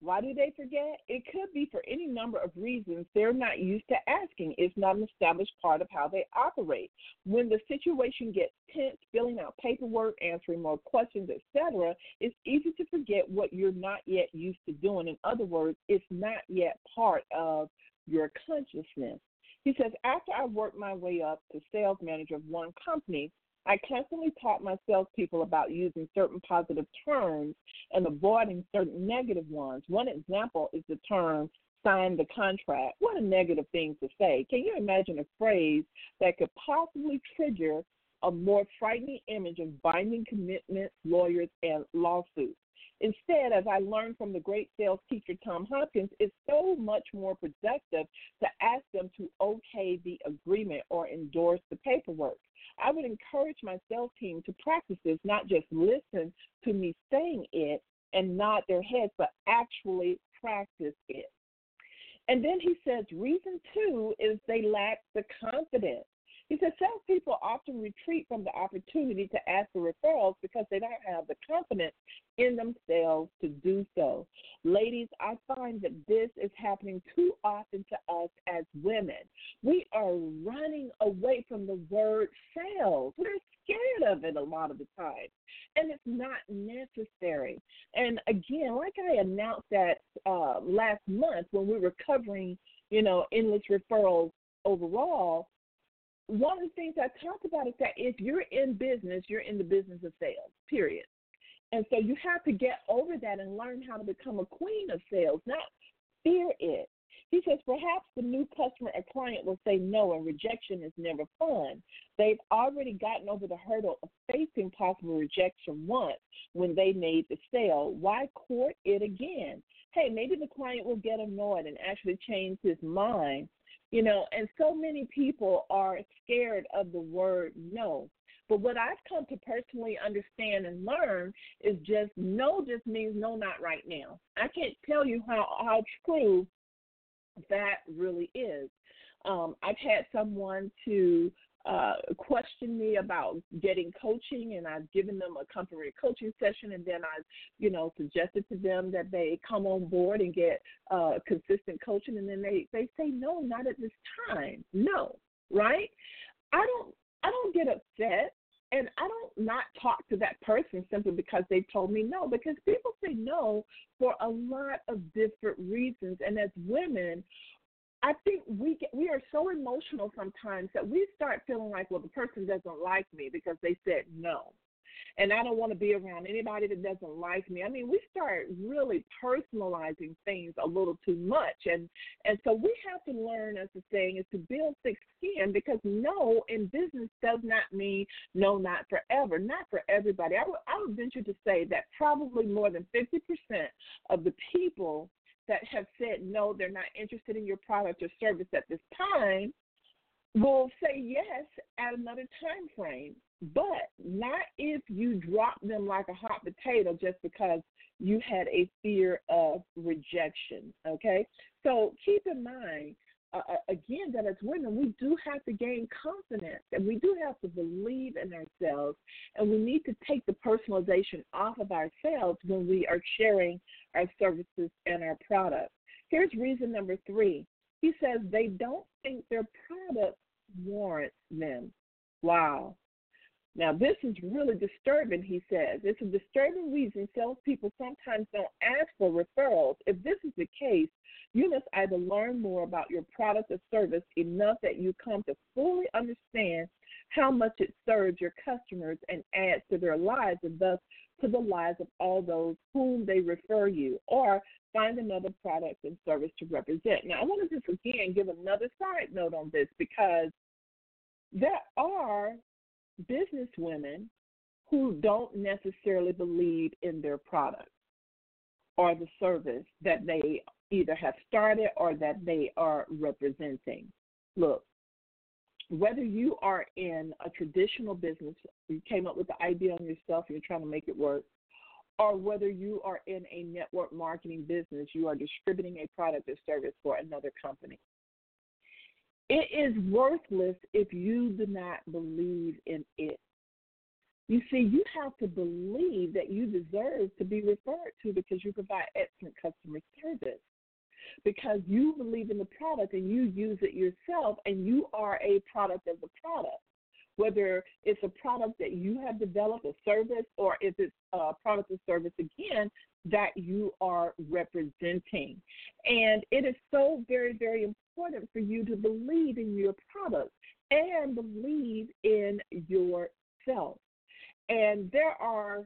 [SPEAKER 2] Why do they forget? It could be for any number of reasons. They're not used to asking. It's not an established part of how they operate. When the situation gets tense, filling out paperwork, answering more questions, etc., it's easy to forget what you're not yet used to doing. In other words, it's not yet part of your consciousness. He says, after I worked my way up to sales manager of one company, I constantly taught my salespeople about using certain positive terms and avoiding certain negative ones. One example is the term sign the contract. What a negative thing to say. Can you imagine a phrase that could possibly trigger a more frightening image of binding commitments, lawyers, and lawsuits? Instead, as I learned from the great sales teacher Tom Hopkins, it's so much more productive to ask them to okay the agreement or endorse the paperwork. I would encourage my sales team to practice this, not just listen to me saying it and nod their heads, but actually practice it. And then he says, reason two is they lack the confidence. He said salespeople often retreat from the opportunity to ask for referrals because they don't have the confidence in themselves to do so. Ladies, I find that this is happening too often to us as women. We are running away from the word sales. We're scared of it a lot of the time, and it's not necessary. And again, like I announced that uh, last month when we were covering, you know, endless referrals overall, one of the things I talked about is that if you're in business, you're in the business of sales, period. And so you have to get over that and learn how to become a queen of sales, not fear it. He says perhaps the new customer or client will say no, and rejection is never fun. They've already gotten over the hurdle of facing possible rejection once when they made the sale. Why court it again? Hey, maybe the client will get annoyed and actually change his mind you know, and so many people are scared of the word no. But what I've come to personally understand and learn is just no just means no, not right now. I can't tell you how, how true that really is. Um, I've had someone to uh, questioned me about getting coaching, and I've given them a company coaching session, and then I've, you know, suggested to them that they come on board and get uh, consistent coaching, and then they they say no, not at this time, no, right? I don't I don't get upset and I don't not talk to that person simply because they told me no, because people say no for a lot of different reasons. And as women, I think we get, we are so emotional sometimes that we start feeling like, well, the person doesn't like me because they said no, and I don't want to be around anybody that doesn't like me. I mean, we start really personalizing things a little too much, and and so we have to learn, as the saying is, to build thick skin because no in business does not mean no, not forever, not for everybody. I would I would venture to say that probably more than fifty percent of the people that have said no, they're not interested in your product or service at this time will say yes at another time frame, but not if you drop them like a hot potato just because you had a fear of rejection. Okay, so keep in mind again that as women we do have to gain confidence and we do have to believe in ourselves and we need to take the personalization off of ourselves when we are sharing our services and our products. Here's reason number three. He says they don't think their product warrants them. Wow now, this is really disturbing, he says. It's a disturbing reason salespeople sometimes don't ask for referrals. If this is the case, you must either learn more about your product or service enough that you come to fully understand how much it serves your customers and adds to their lives and thus to the lives of all those whom they refer you, or find another product and service to represent. Now, I want to just again give another side note on this because there are business women who don't necessarily believe in their product or the service that they either have started or that they are representing. Look, whether you are in a traditional business, you came up with the idea on yourself, you're trying to make it work, or whether you are in a network marketing business, you are distributing a product or service for another company. It is worthless if you do not believe in it. You see, you have to believe that you deserve to be referred to because you provide excellent customer service. Because you believe in the product and you use it yourself, and you are a product of the product. Whether it's a product that you have developed, a service, or if it's a product or service again that you are representing. And it is so very, very important for you to believe in your product and believe in yourself. And there are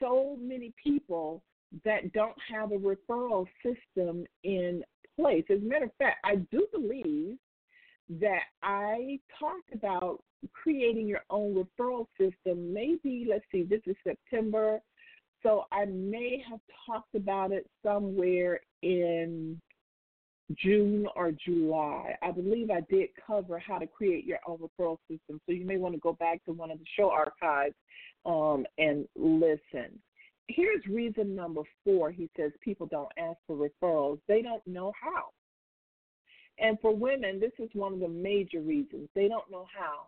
[SPEAKER 2] so many people that don't have a referral system in place. As a matter of fact, I do believe that I talked about creating your own referral system. Maybe, let's see, this is September So I may have talked about it somewhere in June or July. I believe I did cover how to create your own referral system. So you may want to go back to one of the show archives um, and listen. Here's reason number four. He says people don't ask for referrals, they don't know how. And for women, this is one of the major reasons. They don't know how.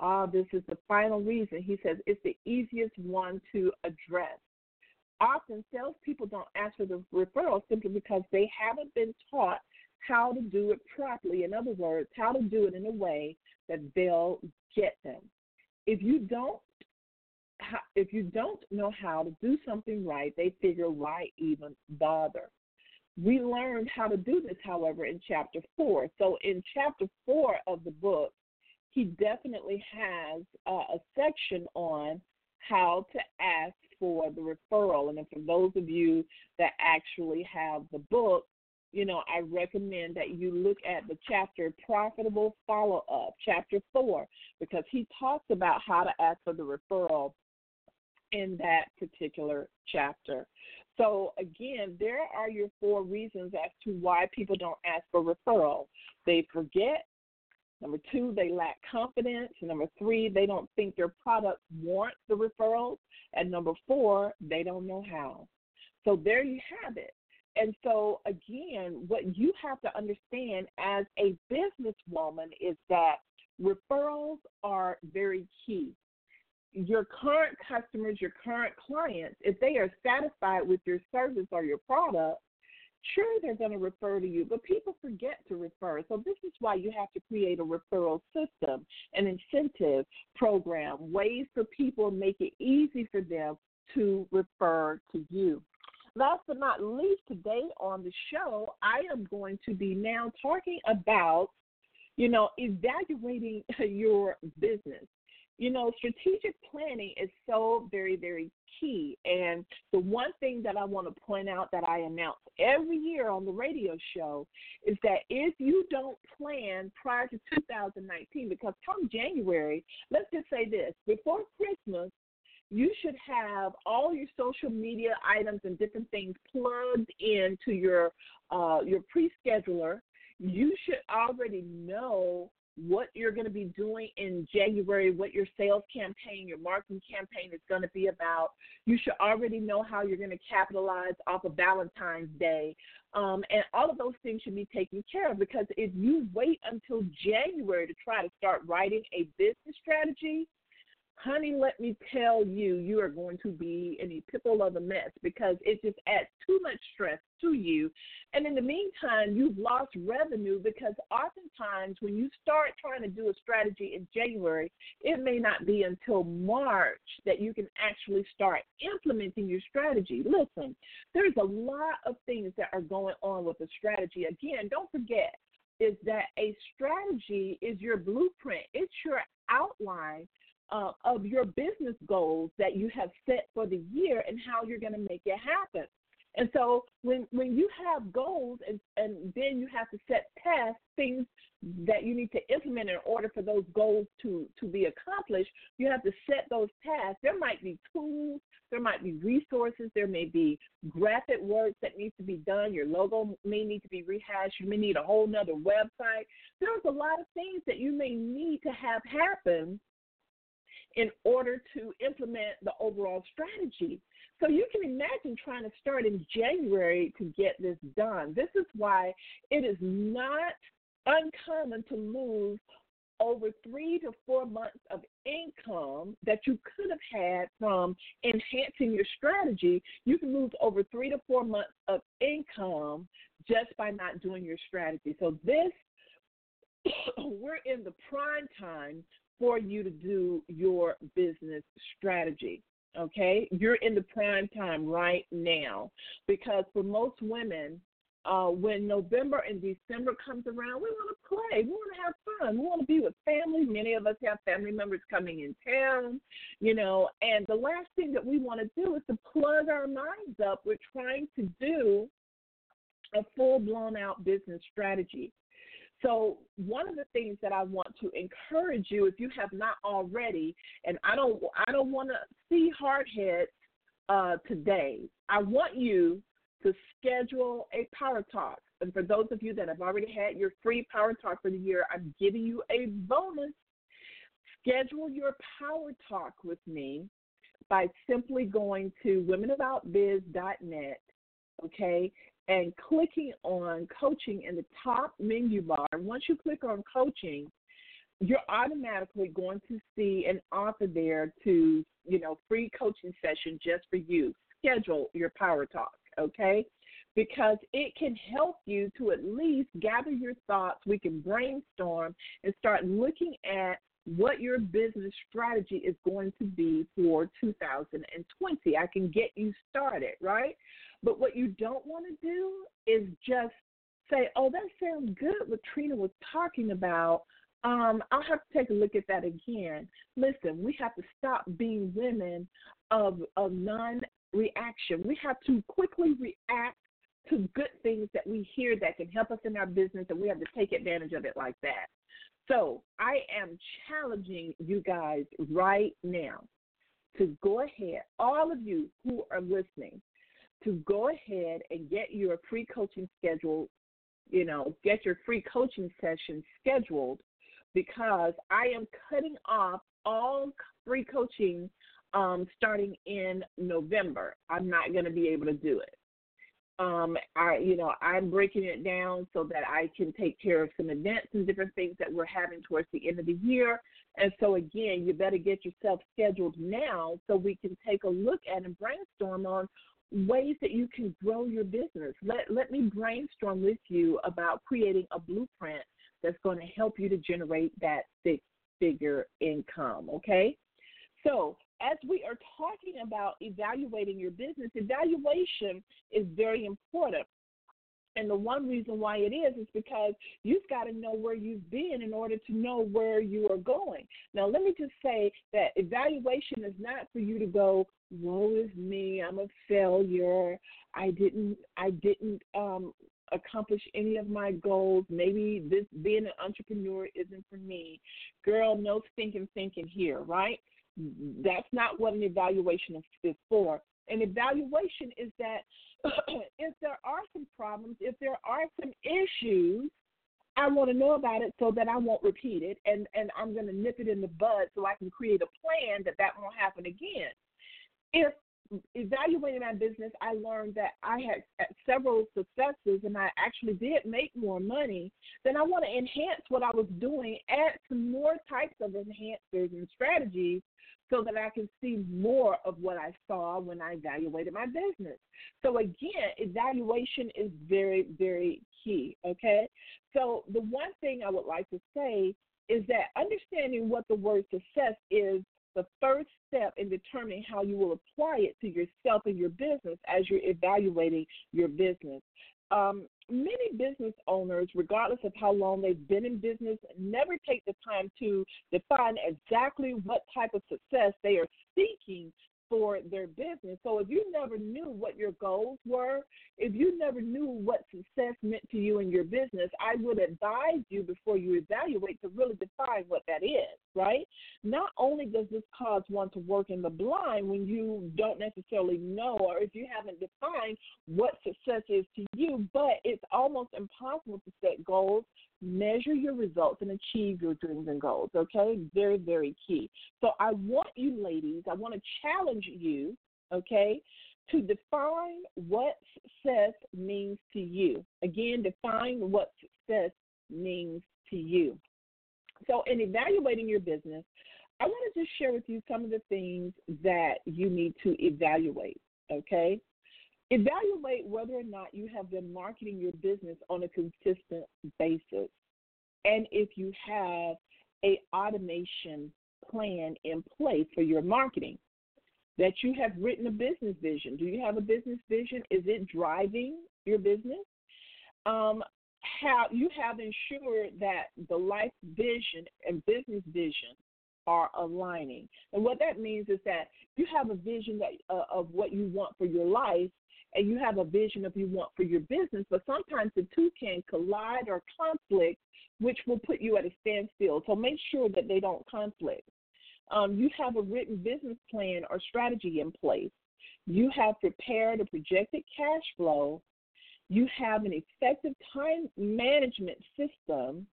[SPEAKER 2] Ah, this is the final reason. He says it's the easiest one to address. Often, salespeople don't ask for the referral simply because they haven't been taught how to do it properly. In other words, how to do it in a way that they'll get them. If you don't if you don't know how to do something right, they figure why even bother. We learned how to do this, however, in chapter four. So in chapter four of the book, he definitely has uh, a section on how to ask for the referral. And then for those of you that actually have the book, you know, I recommend that you look at the chapter Profitable Follow Up, chapter four, because he talks about how to ask for the referral in that particular chapter. So, again, there are your four reasons as to why people don't ask for referral. They forget. Number two, they lack confidence. Number three, they don't think their product warrants the referrals. And number four, they don't know how. So, there you have it. And so, again, what you have to understand as a businesswoman is that referrals are very key your current customers, your current clients, if they are satisfied with your service or your product, sure they're going to refer to you, but people forget to refer. So this is why you have to create a referral system, an incentive program, ways for people make it easy for them to refer to you. Last but not least, today on the show, I am going to be now talking about, you know, evaluating your business you know, strategic planning is so very, very key. And the one thing that I want to point out that I announce every year on the radio show is that if you don't plan prior to 2019, because come January, let's just say this before Christmas, you should have all your social media items and different things plugged into your uh, your pre-scheduler. You should already know what you're going to be doing in January, what your sales campaign, your marketing campaign is going to be about. You should already know how you're going to capitalize off of Valentine's Day. Um, and all of those things should be taken care of because if you wait until January to try to start writing a business strategy, honey, let me tell you, you are going to be in a pickle of a mess because it just adds too much stress to you. And in the meantime, you've lost revenue because oftentimes when you start trying to do a strategy in January, it may not be until March that you can actually start implementing your strategy. Listen, there's a lot of things that are going on with a strategy. Again, don't forget, is that a strategy is your blueprint. It's your outline uh, of your business goals that you have set for the year and how you're going to make it happen. And so when when you have goals and, and then you have to set tasks, things that you need to implement in order for those goals to, to be accomplished, you have to set those tasks. There might be tools, there might be resources, there may be graphic work that needs to be done. Your logo may need to be rehashed. You may need a whole nother website. There's a lot of things that you may need to have happen in order to implement the overall strategy. So you can imagine trying to start in January to get this done. This is why it is not uncommon to lose over three to four months of income that you could have had from enhancing your strategy. You can lose over three to four months of income just by not doing your strategy. So this we're in the prime time for you to do your business strategy. Okay, you're in the prime time right now because for most women, uh, when November and December comes around, we want to play, we want to have fun, we want to be with family. Many of us have family members coming in town, you know, and the last thing that we want to do is to plug our minds up with trying to do a full blown out business strategy. So one of the things that I want to encourage you, if you have not already, and I don't, I don't want to see hard heads uh, today, I want you to schedule a power talk. And for those of you that have already had your free power talk for the year, I'm giving you a bonus. Schedule your power talk with me by simply going to womenaboutbiz.net, okay, and clicking on coaching in the top menu bar. Once you click on coaching, you're automatically going to see an offer there to, you know, free coaching session just for you. Schedule your power talk, okay? Because it can help you to at least gather your thoughts. We can brainstorm and start looking at what your business strategy is going to be for 2020. I can get you started, right? But what you don't want to do is just say, oh, that sounds good, what Trina was talking about. Um, I'll have to take a look at that again. Listen, we have to stop being women of, of non reaction. We have to quickly react to good things that we hear that can help us in our business, and we have to take advantage of it like that. So I am challenging you guys right now to go ahead, all of you who are listening, to go ahead and get your free coaching schedule, you know, get your free coaching session scheduled because I am cutting off all free coaching um, starting in November. I'm not going to be able to do it um, I, you know, I'm breaking it down so that I can take care of some events and different things that we're having towards the end of the year. And so, again, you better get yourself scheduled now so we can take a look at and brainstorm on ways that you can grow your business. Let let me brainstorm with you about creating a blueprint that's going to help you to generate that six figure income. Okay. So as we are talking about evaluating your business, evaluation is very important. And the one reason why it is is because you've got to know where you've been in order to know where you are going. Now, let me just say that evaluation is not for you to go, "Woe is me! I'm a failure. I didn't. I didn't um, accomplish any of my goals. Maybe this being an entrepreneur isn't for me." Girl, no stinking thinking here, right? That's not what an evaluation is for. An evaluation is that if there are some problems, if there are some issues, I want to know about it so that I won't repeat it, and and I'm going to nip it in the bud so I can create a plan that that won't happen again. If evaluating my business, I learned that I had several successes and I actually did make more money, then I want to enhance what I was doing, add some more types of enhancers and strategies so that I can see more of what I saw when I evaluated my business. So, again, evaluation is very, very key. Okay. So, the one thing I would like to say is that understanding what the word success is the first step in determining how you will apply it to yourself and your business as you're evaluating your business. Um, many business owners, regardless of how long they've been in business, never take the time to define exactly what type of success they are seeking for their business. So if you never knew what your goals were, if you never knew what success meant to you in your business, I would advise you before you evaluate to really define what that is, right? Not only does this cause one to work in the blind when you don't necessarily know or if you haven't defined what success is to you, but it's almost impossible to set goals measure your results and achieve your dreams and goals. Okay, very, very key. So I want you, ladies, I want to challenge you, okay, to define what success means to you. Again, define what success means to you. So, in evaluating your business, I want to just share with you some of the things that you need to evaluate, okay? Evaluate whether or not you have been marketing your business on a consistent basis. And if you have a automation plan in place for your marketing that you have written a business vision. Do you have a business vision? Is it driving your business? Um, how you have ensured that the life vision and business vision are aligning. And what that means is that you have a vision that uh, of what you want for your life and you have a vision of you want for your business, but sometimes the two can collide or conflict, which will put you at a standstill. So make sure that they don't conflict. Um, you have a written business plan or strategy in place. You have prepared a projected cash flow. You have an effective time management system.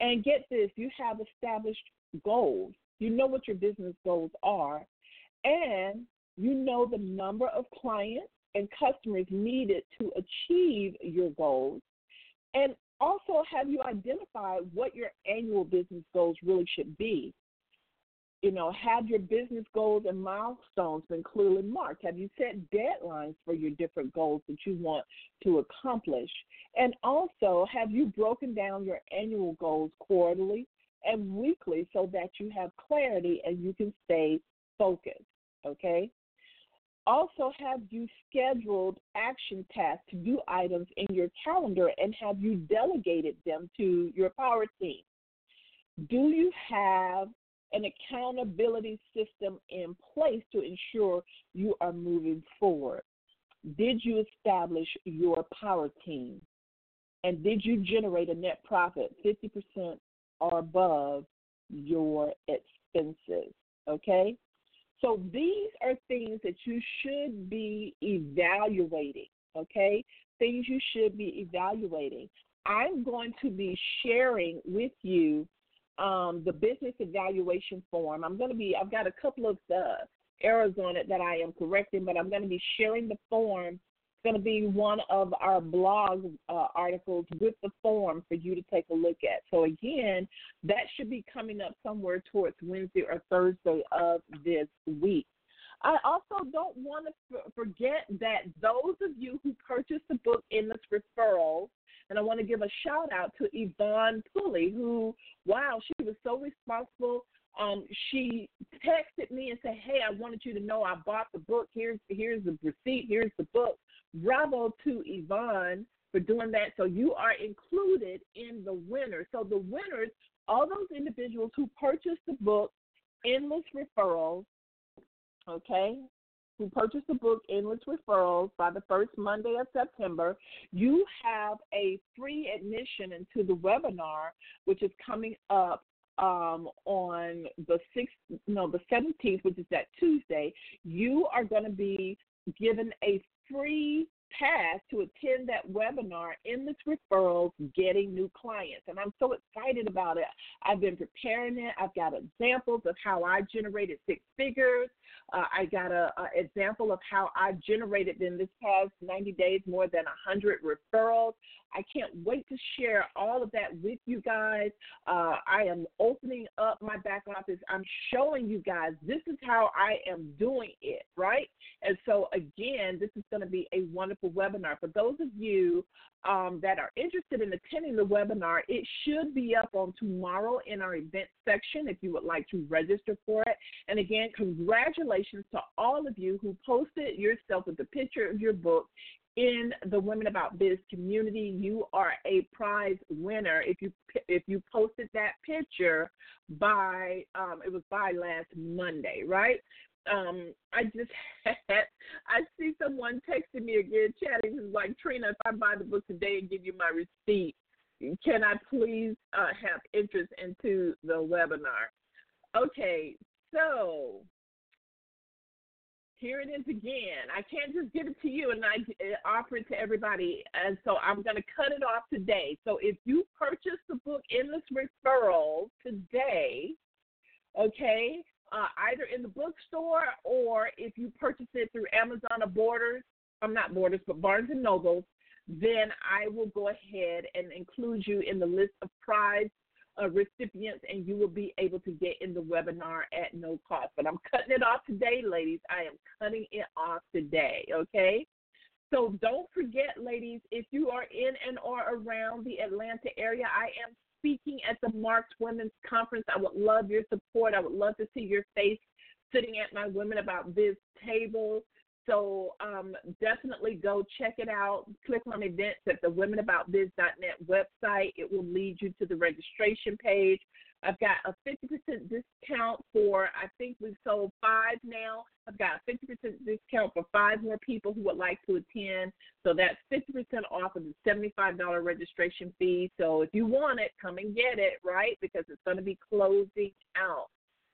[SPEAKER 2] And get this, you have established goals. You know what your business goals are. And you know the number of clients and customers needed to achieve your goals. And also, have you identified what your annual business goals really should be? You know, have your business goals and milestones been clearly marked? Have you set deadlines for your different goals that you want to accomplish? And also, have you broken down your annual goals quarterly and weekly so that you have clarity and you can stay focused? Okay. Also, have you scheduled action tasks to do items in your calendar and have you delegated them to your power team? Do you have an accountability system in place to ensure you are moving forward? Did you establish your power team? And did you generate a net profit 50% or above your expenses? Okay? So these are things that you should be evaluating, okay? Things you should be evaluating. I'm going to be sharing with you um, the business evaluation form. I'm going to be, I've got a couple of uh, errors on it that I am correcting, but I'm going to be sharing the form going to be one of our blog uh, articles with the form for you to take a look at. So, again, that should be coming up somewhere towards Wednesday or Thursday of this week. I also don't want to forget that those of you who purchased the book in this referral, and I want to give a shout out to Yvonne Pulley, who, wow, she was so responsible. Um, she texted me and said, "Hey, I wanted you to know I bought the book. Here's here's the receipt. Here's the book." Bravo to Yvonne for doing that. So you are included in the winners. So the winners, all those individuals who purchased the book, Endless Referrals, okay, who purchased the book Endless Referrals by the first Monday of September, you have a free admission into the webinar, which is coming up um, on the sixth, no, the seventeenth, which is that Tuesday. You are going to be given a free pass to attend that webinar, Endless Referrals, Getting New Clients. And I'm so excited about it. I've been preparing it. I've got examples of how I generated six figures. Uh, I got an example of how I generated in this past 90 days more than 100 referrals. I can't wait to share all of that with you guys. Uh, I am opening up my back office. I'm showing you guys this is how I am doing it, right? And so, again, this is going to be a wonderful webinar. For those of you um, that are interested in attending the webinar, it should be up on tomorrow in our event section if you would like to register for it. And again, congratulations to all of you who posted yourself with a picture of your book in the Women About Biz community, you are a prize winner. If you if you posted that picture by um, it was by last Monday, right? Um, I just had I see someone texting me again, chatting is like Trina, if I buy the book today and give you my receipt, can I please uh, have interest into the webinar? Okay, so here it is again. I can't just give it to you and I uh, offer it to everybody. And so I'm going to cut it off today. So if you purchase the book Endless Referral today, okay, uh, either in the bookstore or if you purchase it through Amazon or Borders, I'm not Borders, but Barnes and Nobles, then I will go ahead and include you in the list of prize uh, recipients, and you will be able to get in the webinar at no cost. But I'm cutting it off today, ladies. I am cutting it off today, okay? So don't forget, ladies, if you are in and or around the Atlanta area, I am speaking at the Marks Women's Conference. I would love your support. I would love to see your face sitting at my Women About Biz table. So um, definitely go check it out. Click on events at the womenaboutbiz.net website. It will lead you to the registration page. I've got a 50% discount for, I think we've sold five now. I've got a 50% discount for five more people who would like to attend. So that's 50% off of the $75 registration fee. So if you want it, come and get it, right? Because it's going to be closing out.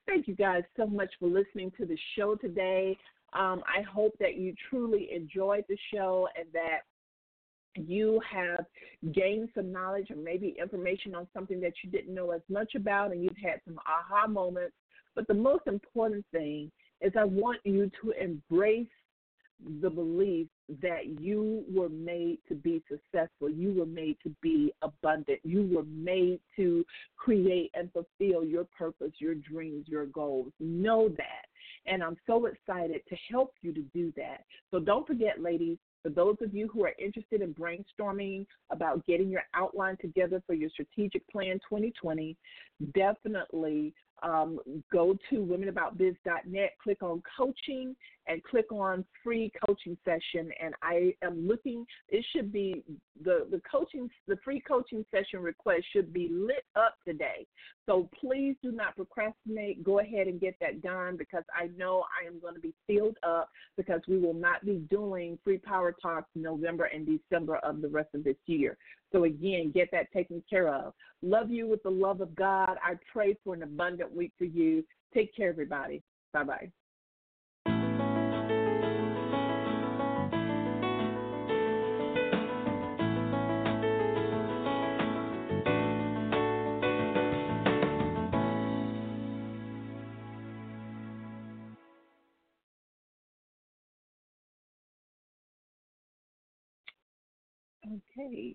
[SPEAKER 2] Thank you guys so much for listening to the show today. Um, I hope that you truly enjoyed the show and that you have gained some knowledge or maybe information on something that you didn't know as much about and you've had some aha moments. But the most important thing is I want you to embrace the belief that you were made to be successful. You were made to be abundant. You were made to create and fulfill your purpose, your dreams, your goals. Know that. And I'm so excited to help you to do that. So don't forget, ladies, for those of you who are interested in brainstorming about getting your outline together for your strategic plan 2020, definitely um, go to womenaboutbiz.net, click on coaching, and click on free coaching session. And I am looking, it should be the, the coaching, the free coaching session request should be lit up today. So please do not procrastinate. Go ahead and get that done because I know I am going to be filled up because we will not be doing free power talks November and December of the rest of this year. So again, get that taken care of. Love you with the love of God. I pray for an abundant week for you. Take care, everybody. Bye bye. Okay.